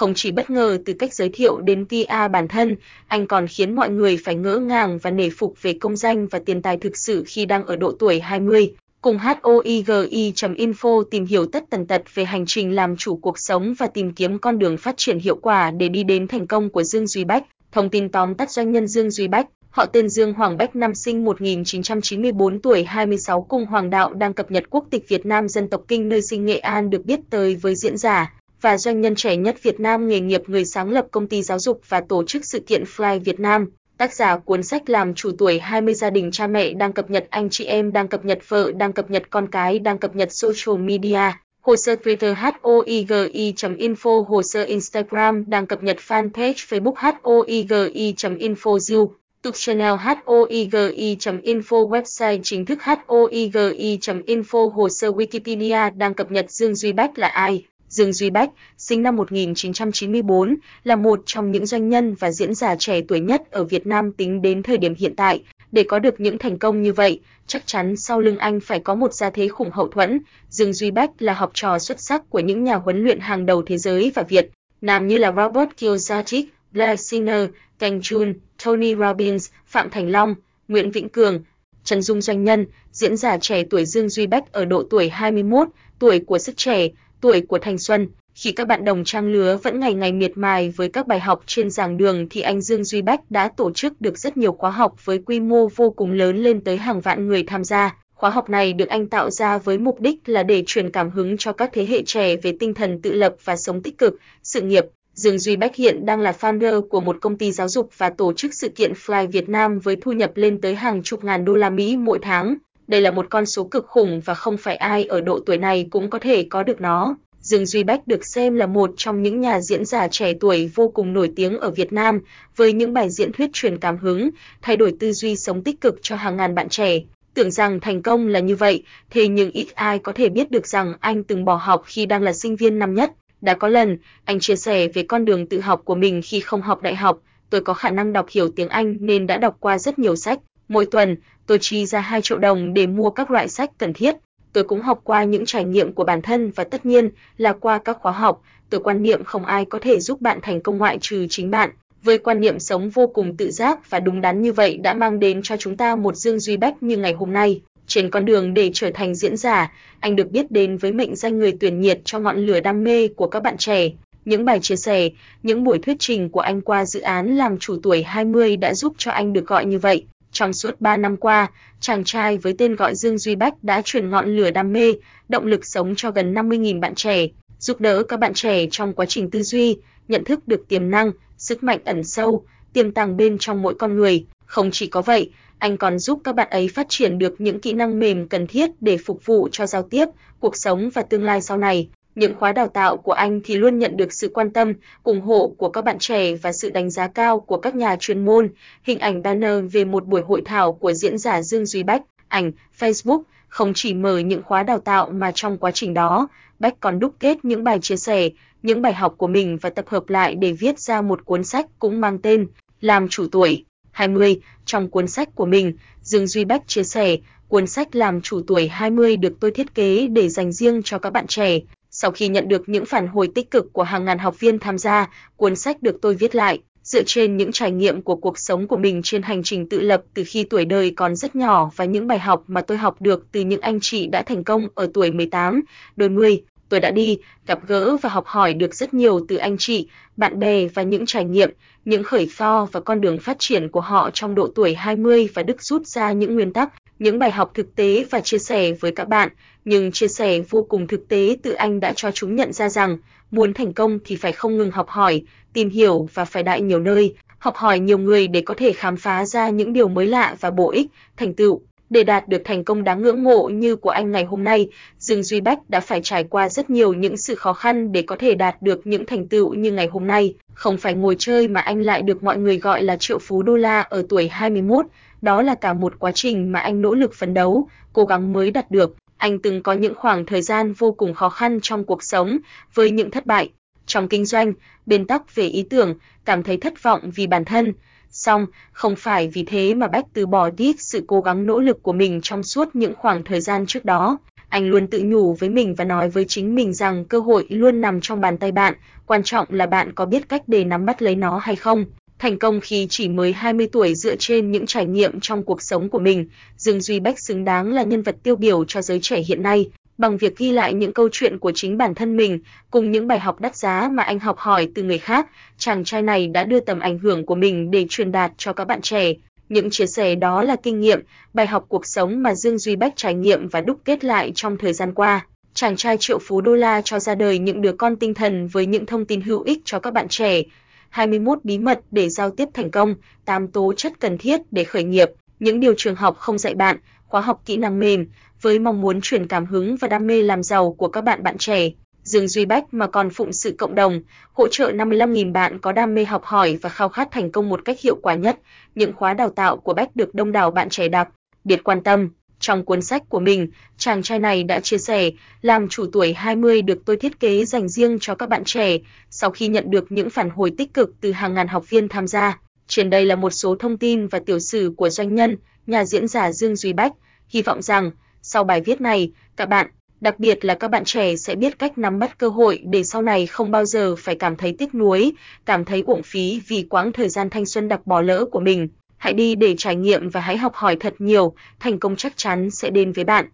không chỉ bất ngờ từ cách giới thiệu đến PR bản thân, anh còn khiến mọi người phải ngỡ ngàng và nể phục về công danh và tiền tài thực sự khi đang ở độ tuổi 20. Cùng HOIGI.info tìm hiểu tất tần tật về hành trình làm chủ cuộc sống và tìm kiếm con đường phát triển hiệu quả để đi đến thành công của Dương Duy Bách. Thông tin tóm tắt doanh nhân Dương Duy Bách, họ tên Dương Hoàng Bách năm sinh 1994 tuổi 26 cùng Hoàng Đạo đang cập nhật quốc tịch Việt Nam dân tộc Kinh nơi sinh Nghệ An được biết tới với diễn giả và doanh nhân trẻ nhất Việt Nam nghề nghiệp người sáng lập công ty giáo dục và tổ chức sự kiện Fly Việt Nam. Tác giả cuốn sách làm chủ tuổi 20 gia đình cha mẹ đang cập nhật anh chị em, đang cập nhật vợ, đang cập nhật con cái, đang cập nhật social media. Hồ sơ Twitter hoigi.info Hồ sơ Instagram đang cập nhật fanpage Facebook hoigi.info YouTube channel hoigi.info Website chính thức hoigi.info Hồ sơ Wikipedia đang cập nhật Dương Duy Bách là ai? Dương Duy Bách, sinh năm 1994, là một trong những doanh nhân và diễn giả trẻ tuổi nhất ở Việt Nam tính đến thời điểm hiện tại. Để có được những thành công như vậy, chắc chắn sau lưng anh phải có một gia thế khủng hậu thuẫn. Dương Duy Bách là học trò xuất sắc của những nhà huấn luyện hàng đầu thế giới và Việt Nam như là Robert Kiyosaki, Blair Singer, Kang Chun, Tony Robbins, Phạm Thành Long, Nguyễn Vĩnh Cường, Trần Dung doanh nhân, diễn giả trẻ tuổi Dương Duy Bách ở độ tuổi 21, tuổi của sức trẻ, tuổi của thanh xuân, khi các bạn đồng trang lứa vẫn ngày ngày miệt mài với các bài học trên giảng đường thì anh Dương Duy Bách đã tổ chức được rất nhiều khóa học với quy mô vô cùng lớn lên tới hàng vạn người tham gia. Khóa học này được anh tạo ra với mục đích là để truyền cảm hứng cho các thế hệ trẻ về tinh thần tự lập và sống tích cực, sự nghiệp. Dương Duy Bách hiện đang là founder của một công ty giáo dục và tổ chức sự kiện Fly Việt Nam với thu nhập lên tới hàng chục ngàn đô la Mỹ mỗi tháng. Đây là một con số cực khủng và không phải ai ở độ tuổi này cũng có thể có được nó. Dương Duy Bách được xem là một trong những nhà diễn giả trẻ tuổi vô cùng nổi tiếng ở Việt Nam, với những bài diễn thuyết truyền cảm hứng, thay đổi tư duy sống tích cực cho hàng ngàn bạn trẻ. Tưởng rằng thành công là như vậy, thế nhưng ít ai có thể biết được rằng anh từng bỏ học khi đang là sinh viên năm nhất. Đã có lần, anh chia sẻ về con đường tự học của mình khi không học đại học, tôi có khả năng đọc hiểu tiếng Anh nên đã đọc qua rất nhiều sách. Mỗi tuần, tôi chi ra 2 triệu đồng để mua các loại sách cần thiết. Tôi cũng học qua những trải nghiệm của bản thân và tất nhiên là qua các khóa học, tôi quan niệm không ai có thể giúp bạn thành công ngoại trừ chính bạn. Với quan niệm sống vô cùng tự giác và đúng đắn như vậy đã mang đến cho chúng ta một Dương Duy Bách như ngày hôm nay. Trên con đường để trở thành diễn giả, anh được biết đến với mệnh danh người tuyển nhiệt cho ngọn lửa đam mê của các bạn trẻ. Những bài chia sẻ, những buổi thuyết trình của anh qua dự án làm chủ tuổi 20 đã giúp cho anh được gọi như vậy. Trong suốt 3 năm qua, chàng trai với tên gọi Dương Duy Bách đã truyền ngọn lửa đam mê, động lực sống cho gần 50.000 bạn trẻ, giúp đỡ các bạn trẻ trong quá trình tư duy, nhận thức được tiềm năng, sức mạnh ẩn sâu, tiềm tàng bên trong mỗi con người. Không chỉ có vậy, anh còn giúp các bạn ấy phát triển được những kỹ năng mềm cần thiết để phục vụ cho giao tiếp, cuộc sống và tương lai sau này. Những khóa đào tạo của anh thì luôn nhận được sự quan tâm, ủng hộ của các bạn trẻ và sự đánh giá cao của các nhà chuyên môn. Hình ảnh banner về một buổi hội thảo của diễn giả Dương Duy Bách, ảnh Facebook không chỉ mở những khóa đào tạo mà trong quá trình đó, Bách còn đúc kết những bài chia sẻ, những bài học của mình và tập hợp lại để viết ra một cuốn sách cũng mang tên Làm chủ tuổi 20. Trong cuốn sách của mình, Dương Duy Bách chia sẻ, cuốn sách Làm chủ tuổi 20 được tôi thiết kế để dành riêng cho các bạn trẻ, sau khi nhận được những phản hồi tích cực của hàng ngàn học viên tham gia, cuốn sách được tôi viết lại dựa trên những trải nghiệm của cuộc sống của mình trên hành trình tự lập từ khi tuổi đời còn rất nhỏ và những bài học mà tôi học được từ những anh chị đã thành công ở tuổi 18, đôi mươi. Tôi đã đi, gặp gỡ và học hỏi được rất nhiều từ anh chị, bạn bè và những trải nghiệm, những khởi pho và con đường phát triển của họ trong độ tuổi 20 và đức rút ra những nguyên tắc, những bài học thực tế và chia sẻ với các bạn nhưng chia sẻ vô cùng thực tế từ anh đã cho chúng nhận ra rằng muốn thành công thì phải không ngừng học hỏi, tìm hiểu và phải đại nhiều nơi, học hỏi nhiều người để có thể khám phá ra những điều mới lạ và bổ ích, thành tựu. Để đạt được thành công đáng ngưỡng mộ như của anh ngày hôm nay, Dương Duy Bách đã phải trải qua rất nhiều những sự khó khăn để có thể đạt được những thành tựu như ngày hôm nay. Không phải ngồi chơi mà anh lại được mọi người gọi là triệu phú đô la ở tuổi 21, đó là cả một quá trình mà anh nỗ lực phấn đấu, cố gắng mới đạt được. Anh từng có những khoảng thời gian vô cùng khó khăn trong cuộc sống, với những thất bại trong kinh doanh, bền tắc về ý tưởng, cảm thấy thất vọng vì bản thân. Song, không phải vì thế mà Bách từ bỏ đi sự cố gắng nỗ lực của mình trong suốt những khoảng thời gian trước đó. Anh luôn tự nhủ với mình và nói với chính mình rằng cơ hội luôn nằm trong bàn tay bạn, quan trọng là bạn có biết cách để nắm bắt lấy nó hay không. Thành công khi chỉ mới 20 tuổi dựa trên những trải nghiệm trong cuộc sống của mình, Dương Duy Bách xứng đáng là nhân vật tiêu biểu cho giới trẻ hiện nay bằng việc ghi lại những câu chuyện của chính bản thân mình cùng những bài học đắt giá mà anh học hỏi từ người khác, chàng trai này đã đưa tầm ảnh hưởng của mình để truyền đạt cho các bạn trẻ. Những chia sẻ đó là kinh nghiệm, bài học cuộc sống mà Dương Duy Bách trải nghiệm và đúc kết lại trong thời gian qua. Chàng trai triệu phú đô la cho ra đời những đứa con tinh thần với những thông tin hữu ích cho các bạn trẻ. 21 bí mật để giao tiếp thành công, 8 tố chất cần thiết để khởi nghiệp, những điều trường học không dạy bạn, khóa học kỹ năng mềm, với mong muốn truyền cảm hứng và đam mê làm giàu của các bạn bạn trẻ. Dương Duy Bách mà còn phụng sự cộng đồng, hỗ trợ 55.000 bạn có đam mê học hỏi và khao khát thành công một cách hiệu quả nhất. Những khóa đào tạo của Bách được đông đảo bạn trẻ đặc biệt quan tâm. Trong cuốn sách của mình, chàng trai này đã chia sẻ, làm chủ tuổi 20 được tôi thiết kế dành riêng cho các bạn trẻ, sau khi nhận được những phản hồi tích cực từ hàng ngàn học viên tham gia. Trên đây là một số thông tin và tiểu sử của doanh nhân, nhà diễn giả Dương Duy Bách, hy vọng rằng sau bài viết này, các bạn, đặc biệt là các bạn trẻ sẽ biết cách nắm bắt cơ hội để sau này không bao giờ phải cảm thấy tiếc nuối, cảm thấy uổng phí vì quãng thời gian thanh xuân đặc bỏ lỡ của mình. Hãy đi để trải nghiệm và hãy học hỏi thật nhiều, thành công chắc chắn sẽ đến với bạn.